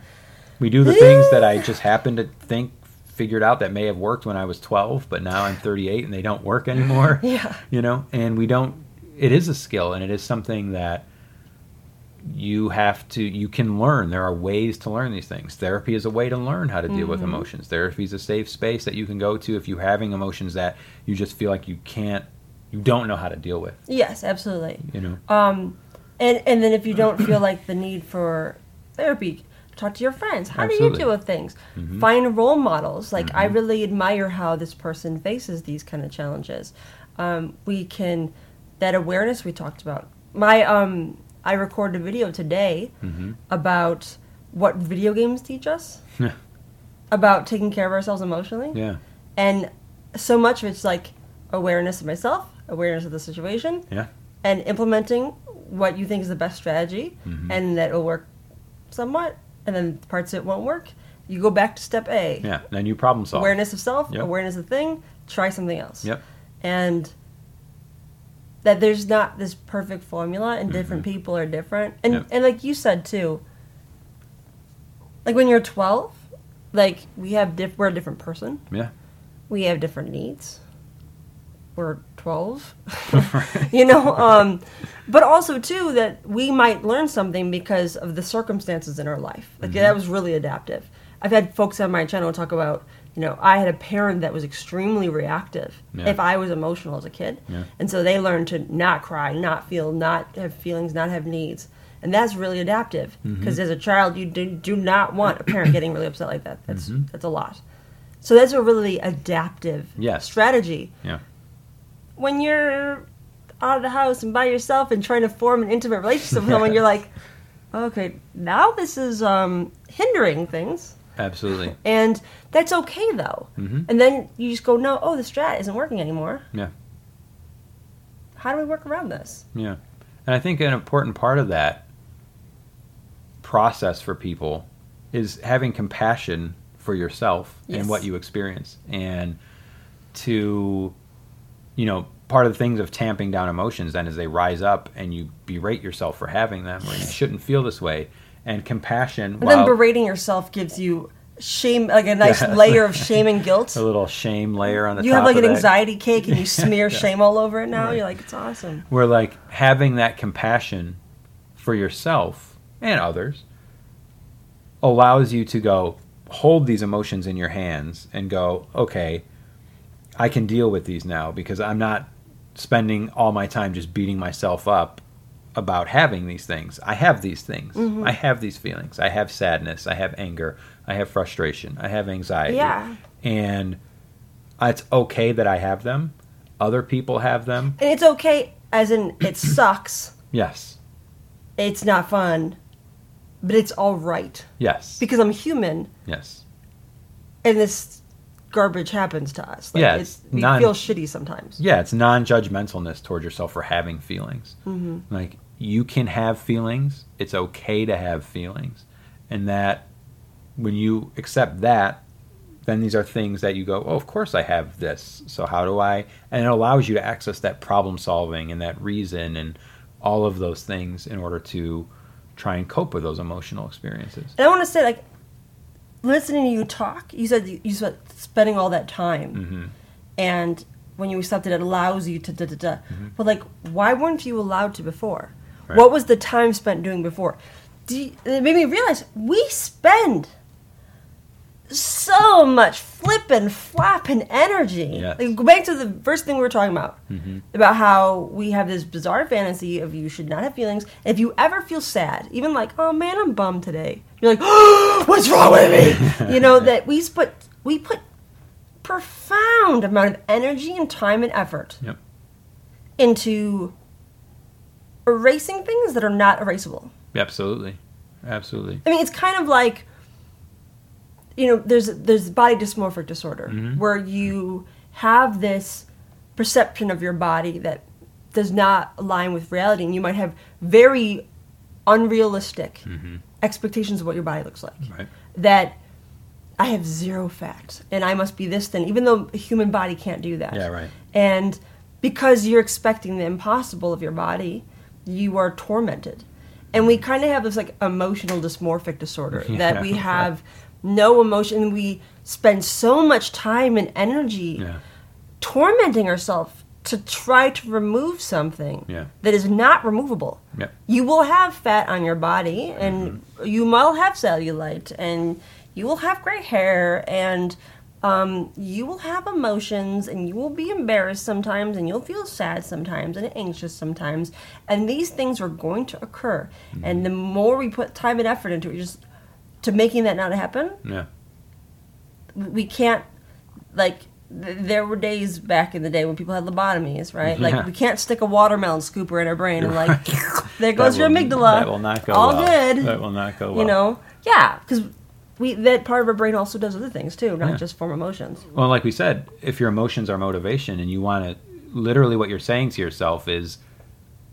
We do the things that I just happen to think figured out that may have worked when I was 12, but now I'm 38 and they don't work anymore. (laughs) Yeah. You know, and we don't it is a skill and it is something that you have to you can learn there are ways to learn these things therapy is a way to learn how to deal with emotions therapy is a safe space that you can go to if you're having emotions that you just feel like you can't you don't know how to deal with Yes, absolutely. you know Um, and and then if you don't feel like the need for therapy, talk to your friends. How do you deal with things? Find role models. Like I really admire how this person faces these kind of challenges. Um, we can that awareness we talked about. My um, I recorded a video today about what video games teach us. Yeah. about taking care of ourselves emotionally. yeah. And so much of it's like awareness of myself, awareness of the situation, yeah. and implementing what you think is the best strategy Mm-hmm. and that will work somewhat and then parts that won't work. You go back to step a. Yeah then you problem solve. Awareness of self Yep. awareness of the thing try something else. Yep. And that there's not this perfect formula and different people are different and Mm-hmm. Yep. and like you said too like when you're 12 like we have diff- we're a different person yeah we have different needs. We're 12. (laughs) (laughs) you know, um, but also, too, that we might learn something because of the circumstances in our life. Like, Mm-hmm. that was really adaptive. I've had folks on my channel talk about, you know, I had a parent that was extremely reactive Yeah. if I was emotional as a kid. Yeah. And so they learned to not cry, not feel, not have feelings, not have needs. And that's really adaptive Mm-hmm. because as a child, you do, do not want a parent getting really upset like that. That's Mm-hmm. that's a lot. So that's a really adaptive Yes. strategy. yeah When you're out of the house and by yourself and trying to form an intimate relationship with someone, (laughs) you're like, okay, now this is um, hindering things. Absolutely And that's okay though. Mhm. And then you just go, no, oh, the strat isn't working anymore. yeah How do we work around this? Yeah. And I think an important part of that process for people is having compassion for yourself Yes. and what you experience and to you know part of the things of tamping down emotions then is they rise up and you berate yourself for having them or you shouldn't feel this way and compassion But then berating yourself gives you shame, like a nice layer of shame and guilt. (laughs) a little shame layer on the top. You have like an that. anxiety cake and you (laughs) smear Yeah. shame all over it now. Right. You're like, it's awesome. where like having that compassion for yourself and others allows you to go hold these emotions in your hands and go okay i can deal with these now because i'm not spending all my time just beating myself up about having these things i have these things i have these feelings i have sadness i have anger i have frustration i have anxiety Yeah. and it's okay that i have them other people have them And it's okay, as in, it (clears throat) sucks. yes It's not fun, but it's all right Yes. because I'm human, yes. and this garbage happens to us. Like, Yeah, it's, it's we non- feel shitty sometimes. Yeah, it's non-judgmentalness towards yourself for having feelings. Mm-hmm. Like you can have feelings. It's okay to have feelings, and that when you accept that, then these are things that you go, oh, of course I have this. So how do I? And it allows you to access that problem solving and that reason and all of those things in order to try and cope with those emotional experiences. And I want to say, like, listening to you talk, you said you spent spending all that time, hmm and when you accept it, it allows you to da da da. But like, why weren't you allowed to before? Right. What was the time spent doing before? You, it made me realize we spend so much flipping, flopping energy. Yes. Like, go back to the first thing we were talking about hmm about how we have this bizarre fantasy of you should not have feelings. If you ever feel sad, even like, oh man, I'm bummed today, you're like, oh, (gasps) what's wrong with me? (laughs) you know that we put we put profound amount of energy and time and effort Yep. into erasing things that are not erasable. Absolutely. Absolutely. I mean, it's kind of like, you know, there's there's body dysmorphic disorder Mhm. where you have this perception of your body that does not align with reality, and you might have very unrealistic hmm expectations of what your body looks like. Right. That I have zero fat, and I must be this thin, even though a human body can't do that. Yeah. Right. And because you're expecting the impossible of your body, you are tormented. And we kind of have this like emotional dysmorphic disorder (laughs) that we Yeah, have no emotion. We spend so much time and energy Yeah. tormenting ourselves to try to remove something Yeah. that is not removable. Yep. You will have fat on your body, and mm-hmm. you will have cellulite, and you will have gray hair, and um, you will have emotions, and you will be embarrassed sometimes, and you'll feel sad sometimes, and anxious sometimes, and these things are going to occur. And the more we put time and effort into it, just to making that not happen, Yeah. we can't like th- there were days back in the day when people had lobotomies right Yeah. like we can't stick a watermelon scooper in our brain and like (laughs) there goes That your will- amygdala That will not go all well. good That will not go well. you know yeah because we that part of our brain also does other things too not Yeah. just form emotions Well, like we said, if your emotions are motivation and you want to, literally what you're saying to yourself is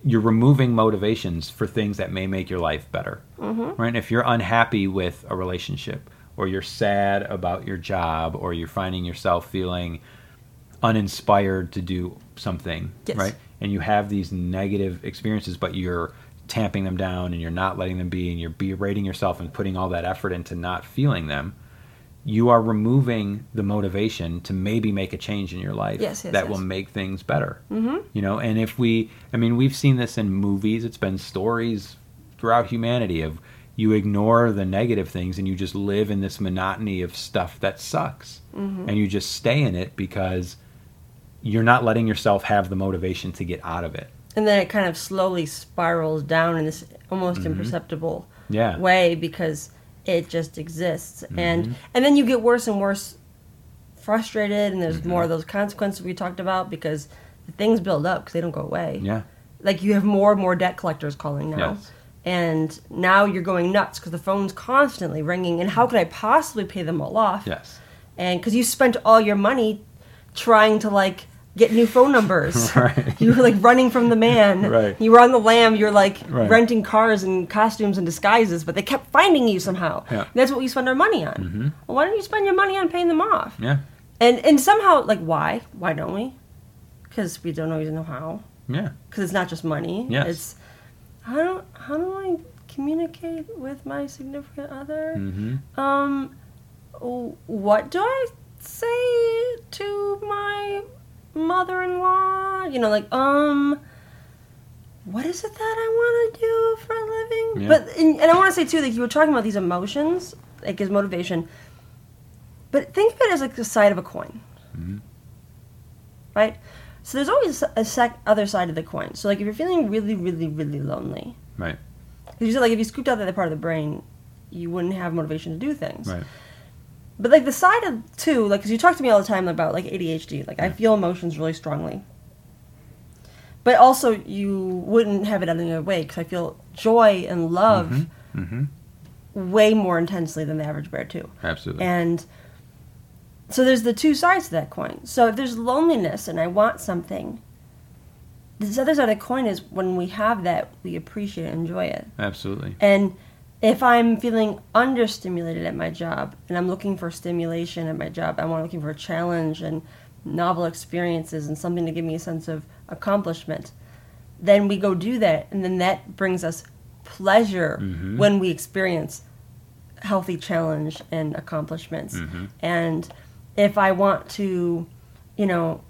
you're removing motivations for things that may make your life better. Mm-hmm. Right? If you're unhappy with a relationship or you're sad about your job or you're finding yourself feeling uninspired to do something, Yes. right? And you have these negative experiences, but you're tamping them down and you're not letting them be and you're berating yourself and putting all that effort into not feeling them you are removing the motivation to maybe make a change in your life Yes, yes, that yes. will make things better. Mm-hmm. You know, and if we, I mean, we've seen this in movies. It's been stories throughout humanity of you ignore the negative things and you just live in this monotony of stuff that sucks, Mm-hmm. and you just stay in it because you're not letting yourself have the motivation to get out of it. And then it kind of slowly spirals down in this almost imperceptible Mm-hmm. Yeah. way because it just exists Mm-hmm. and and then you get worse and worse frustrated and there's Mm-hmm. more of those consequences we talked about because the things build up because they don't go away Yeah. like you have more and more debt collectors calling now Yes. and now you're going nuts because the phone's constantly ringing and how could i possibly pay them all off Yes. and because you spent all your money trying to like get new phone numbers (laughs) Right. you were like running from the man Right. you were on the lam you're like Right. renting cars and costumes and disguises but they kept finding you somehow Yeah. Mm-hmm. that's what we spend our money on well, why don't you spend your money on paying them off Yeah. and and somehow like why why don't we because we don't always know how Yeah. because it's not just money Yes. it's how do, how do i communicate with my significant other Mm-hmm. um, what do I say to my mother-in-law? You know, like, um, what is it that I want to do for a living? Yeah. But and, and I want to say too, like you were talking about these emotions, like as motivation. But think of it as like the side of a coin, Mm-hmm. right? So there's always a sec- other side of the coin. So like if you're feeling really, really, really lonely, Right. because you said like if you scooped out that other part of the brain, you wouldn't have motivation to do things. Right. But like the side of too, like because you talk to me all the time about like ADHD, like I feel emotions really strongly. But also, you wouldn't have it any other way because I feel joy and love Mm-hmm. way more intensely than the average bear too. Absolutely. And so there's the two sides to that coin. So if there's loneliness and I want something, this other side of the coin is when we have that, we appreciate and enjoy it. Absolutely. And if I'm feeling understimulated at my job and I'm looking for stimulation at my job, I'm looking for a challenge and novel experiences and something to give me a sense of accomplishment, then we go do that. And then that brings us pleasure Mhm. when we experience healthy challenge and accomplishments. Mhm. And if I want to, you know,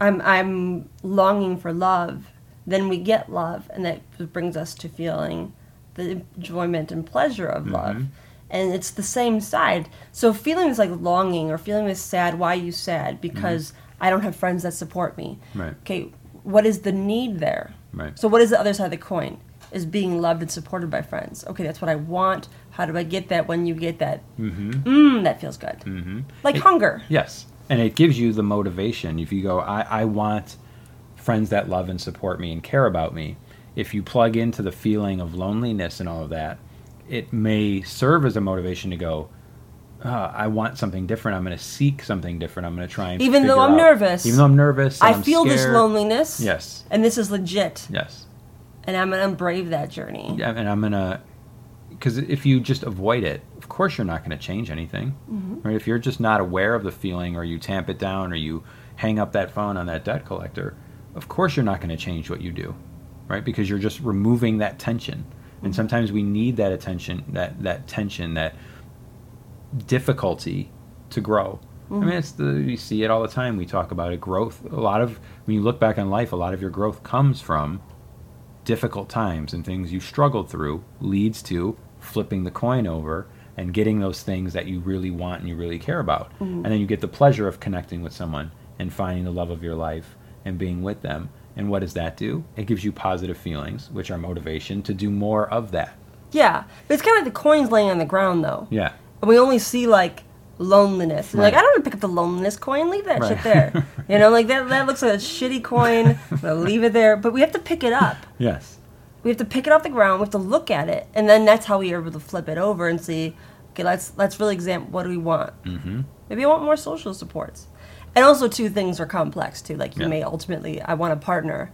I'm I'm longing for love, then we get love, and that brings us to feeling the enjoyment and pleasure of love. Mhm. And it's the same side. So feeling this like longing or feeling this sad, why are you sad? Because I don't have friends that support me. Right. Okay, what is the need there? Right. So what is the other side of the coin? Is being loved and supported by friends. Okay, that's what I want. How do I get that when you get that? Mm-hmm. Mmm, that feels good. Mm-hmm. Like It- hunger. Yes. And it gives you the motivation. If you go, I, I want friends that love and support me and care about me. If you plug into the feeling of loneliness and all of that, it may serve as a motivation to go, uh, I want something different. I'm going to seek something different. I'm going to try and Even though I'm out- nervous. Even though I'm nervous. I I'm feel this loneliness. Yes. And this is legit. Yes. And I'm gonna brave that journey. Yeah, and I'm gonna because if you just avoid it, of course you're not going to change anything, Mm-hmm. right? If you're just not aware of the feeling, or you tamp it down, or you hang up that phone on that debt collector, of course you're not going to change what you do, right? Because you're just removing that tension, Mm-hmm. and sometimes we need that attention, that that tension, that difficulty to grow. I mean, it's the you see it all the time. We talk about it. Growth. A lot of when you look back on life, a lot of your growth comes from difficult times and things you struggled through. Leads to flipping the coin over and getting those things that you really want and you really care about. And then you get the pleasure of connecting with someone and finding the love of your life and being with them. And what does that do? It gives you positive feelings, which are motivation to do more of that. Yeah, but it's kind of like the coins laying on the ground, though. Yeah. And we only see like loneliness. And Like I don't want to pick up the loneliness coin. Leave that shit Right. there. (laughs) you know, like that. That looks like a shitty coin. Leave it there. But we have to pick it up. Yes. We have to pick it off the ground. We have to look at it, and then that's how we are able to flip it over and see. Okay, let's let's really examine what do we want. Mm-hmm. Maybe I want more social supports, and also two things are complex too. Like you Yeah. may ultimately I want a partner,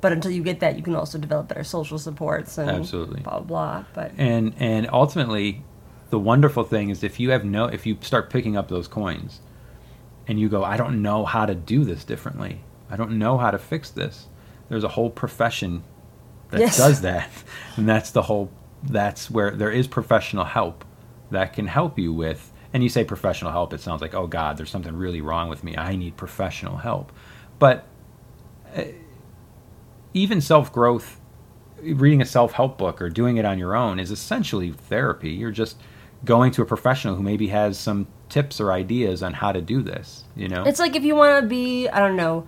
but until you get that, you can also develop better social supports and Absolutely. blah blah. blah. But and and ultimately the wonderful thing is if you have no if you start picking up those coins and you go i don't know how to do this differently i don't know how to fix this there's a whole profession that Yes. does that (laughs) and that's the whole that's where there is professional help that can help you with and you say professional help it sounds like oh god there's something really wrong with me i need professional help but uh, even self-growth reading a self-help book or doing it on your own is essentially therapy you're just going to a professional who maybe has some tips or ideas on how to do this you know it's like if you want to be I don't know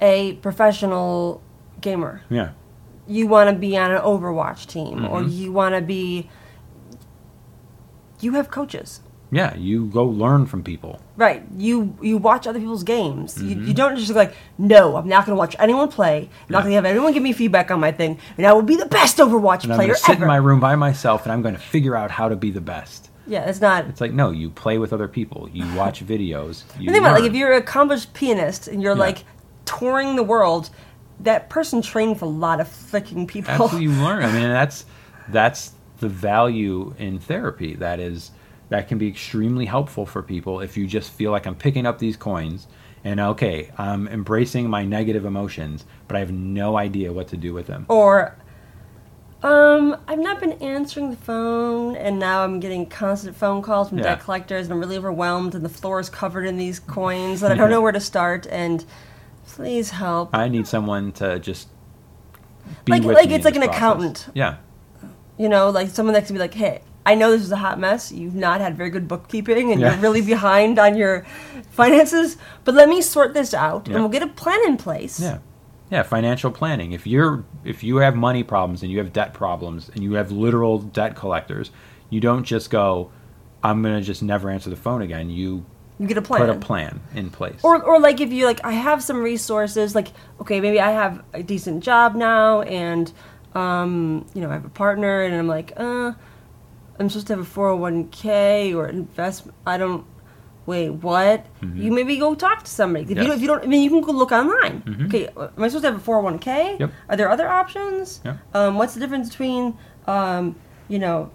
a professional gamer. yeah you want to be on an Overwatch team or Mm-hmm. you want to be you have coaches. Yeah you go learn from people Right. You you watch other people's games. You, Mm-hmm. you don't just like, no, I'm not going to watch anyone play. I'm not going to have anyone give me feedback on my thing, and I will be the best Overwatch and i'm player going to sit ever. in my room by myself and i'm going to figure out how to be the best yeah, it's not. it's like no you play with other people you (laughs) watch videos you think about it, like if you're an accomplished pianist and you're Yeah. like touring the world, that person trained with a lot of freaking people. That's Absolutely, you learn. I mean, (laughs) that's that's the value in therapy. That is that can be extremely helpful for people if you just feel like I'm picking up these coins and okay, I'm embracing my negative emotions, but I have no idea what to do with them. Or, um, I've not been answering the phone, and now I'm getting constant phone calls from Yeah. debt collectors, and I'm really overwhelmed, and the floor is covered in these coins, and I don't (laughs) know where to start, and please help. I need someone to just be Like- with like me it's like an process. accountant. Yeah, You know, like someone that can be like, hey, I know this is a hot mess. You've not had very good bookkeeping, and Yeah. you're really behind on your finances, but let me sort this out, Yeah. and we'll get a plan in place. yeah, yeah. Financial planning. If you're if you have money problems and you have debt problems and you have literal debt collectors, you don't just go, I'm gonna just never answer the phone again. You You get a plan. put a plan in place. or or like if you like I have some resources like okay maybe I have a decent job now and um you know I have a partner and I'm like uh I'm supposed to have a 401k or investment. I don't wait what you maybe go talk to somebody if you Mm-hmm. Yes. don't if you don't I mean you can go look online okay am I supposed to have a 401k Yep. are there other options Yep. um what's the difference between um you know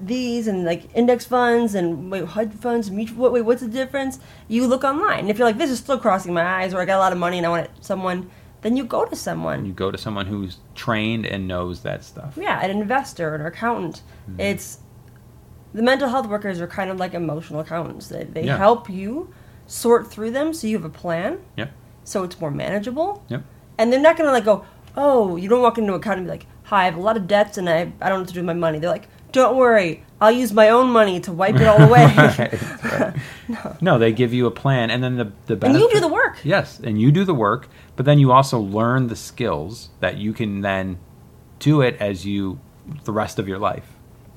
these and like index funds and wait, hedge funds, mutual. Wait, what's the difference? You look online. And if you're like, this is still crossing my eyes, or I got a lot of money and I want someone, then you go to someone. you go to someone who's trained and knows that stuff. yeah, an investor, an accountant. Mm-hmm. It's the mental health workers are kind of like emotional accountants. They, they Yeah. help you sort through them so you have a plan, Yep. so it's more manageable. Yep. And they're not gonna like go, oh, you don't walk into an account and be like, hi, I have a lot of debts and I, I don't know what to do with my money. They're like, don't worry, I'll use my own money to wipe it all away. (laughs) Right. (laughs) no. they give you a plan, and then the the and you do the work. Yes, and you do the work, but then you also learn the skills that you can then do it as you the rest of your life.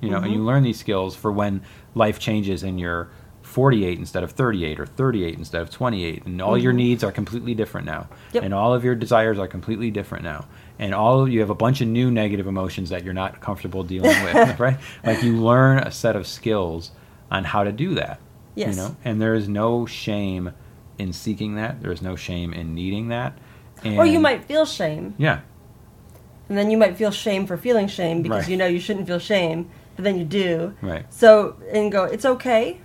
You know, Mm-hmm. and you learn these skills for when life changes and you're 48 instead of 38 or 38 instead of 28 and all your needs are completely different now Mm-hmm. Yep. and all of your desires are completely different now and all you have a bunch of new negative emotions that you're not comfortable dealing with (laughs) right like you learn a set of skills on how to do that Yes. you know and there is no shame in seeking that there is no shame in needing that and Or you might feel shame, yeah and then you might feel shame for feeling shame because Right. you know you shouldn't feel shame, but then you do. right So and go, it's okay.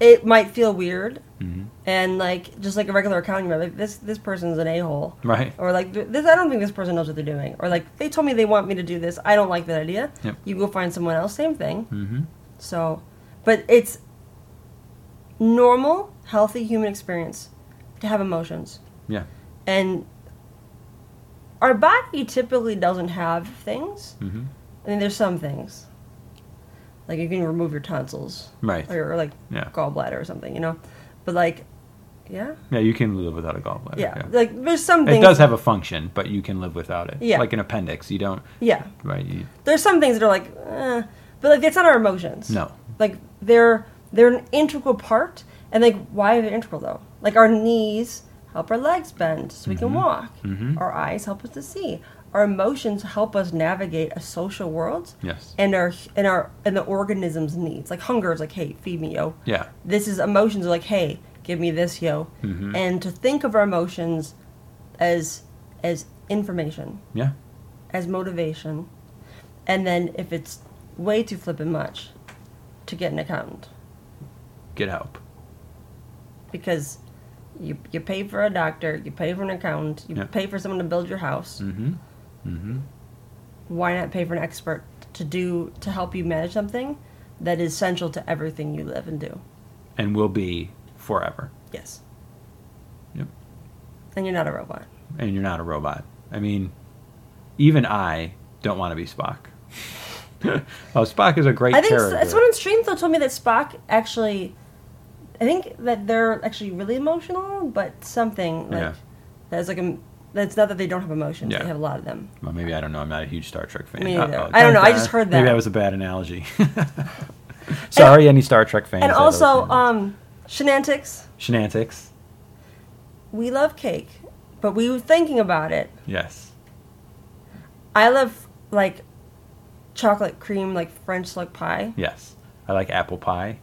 It might feel weird, hmm and like just like a regular accounting, like this this person's an a hole, right or like this I don't think this person knows what they're doing, or like they told me they want me to do this, I don't like that idea. Yep. You go find someone else, same thing. hmm So, but it's normal, healthy human experience to have emotions. Yeah. And our body typically doesn't have things. hmm I mean, there's some things. Like you can remove your tonsils. Right. Or, or like Yeah. gallbladder or something, you know? But like, yeah? Yeah, you can live without a gallbladder. Yeah. Yeah. Like there's some It does have a function, but you can live without it. Yeah. Like an appendix, you don't. Yeah. Right. You, There's some things that are like, eh, but like that's not our emotions. no. Like they're they're an integral part, and like why are they integral though? Like our knees help our legs bend so we can walk. Mhm. Our eyes help us to see. Our emotions help us navigate a social world. Yes. And our and our and the organism's needs. Like hunger is like, hey, feed me, yo. Yeah. This is emotions are like, hey, give me this, yo. Mhm. And to think of our emotions as as information, Yeah. as motivation, and then if it's way too flippant much, to get an accountant Get help. because you you pay for a doctor, you pay for an accountant, you Yeah. pay for someone to build your house. Mm-hmm. Mm-hmm. Why not pay for an expert to do to help you manage something that is central to everything you live and do? And will be forever. Yes. Yep. And you're not a robot. And you're not a robot. I mean, even I don't want to be Spock. (laughs) oh, Spock is a great I think character. someone on stream though told me that Spock actually, I think that they're actually really emotional, but something like Yeah. that's like a that's not that they don't have emotions; Yeah. they have a lot of them. Well, maybe I don't know. I'm not a huge Star Trek fan. Me. I don't know, I just heard that. Maybe that. was a bad analogy. (laughs) (laughs) Sorry, any Star Trek fans. and also, um, Shenantics. Shenantics. We love cake, but we were thinking about it. Yes. I love like chocolate cream, like French like pie. Yes. I like apple pie.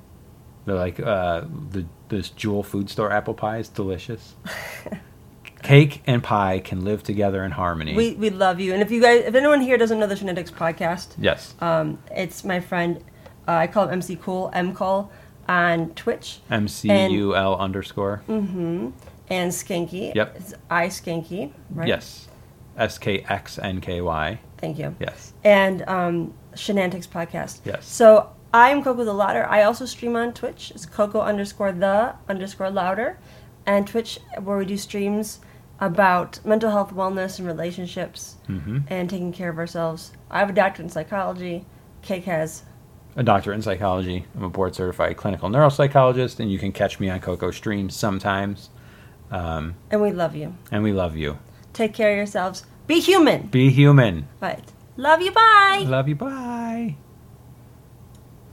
They're like uh, the this Jewel food store apple pie is delicious. (laughs) Cake and pie can live together in harmony. We we love you, and if you guys, if anyone here doesn't know the Shenantics podcast, yes. um, it's my friend. Uh, I call him MC Cool, M Call on Twitch. M C U L underscore. Mm-hmm. And Skanky. Yep. It's I Skanky, right? Yes. S K X N K Y. Thank you. Yes. And um, Shenantics podcast. Yes. So I'm Coco the Louder. I also stream on Twitch. It's Coco underscore the underscore louder, and Twitch where we do streams about mental health, wellness, and relationships, hmm and taking care of ourselves. I have a doctorate in psychology. Cake has. A doctorate in psychology. I'm a board certified clinical neuropsychologist, and you can catch me on Coco streams sometimes. Um, And we love you. and we love you. Take care of yourselves. Be human. Be human. Right. Love you. Bye. Love you. Bye.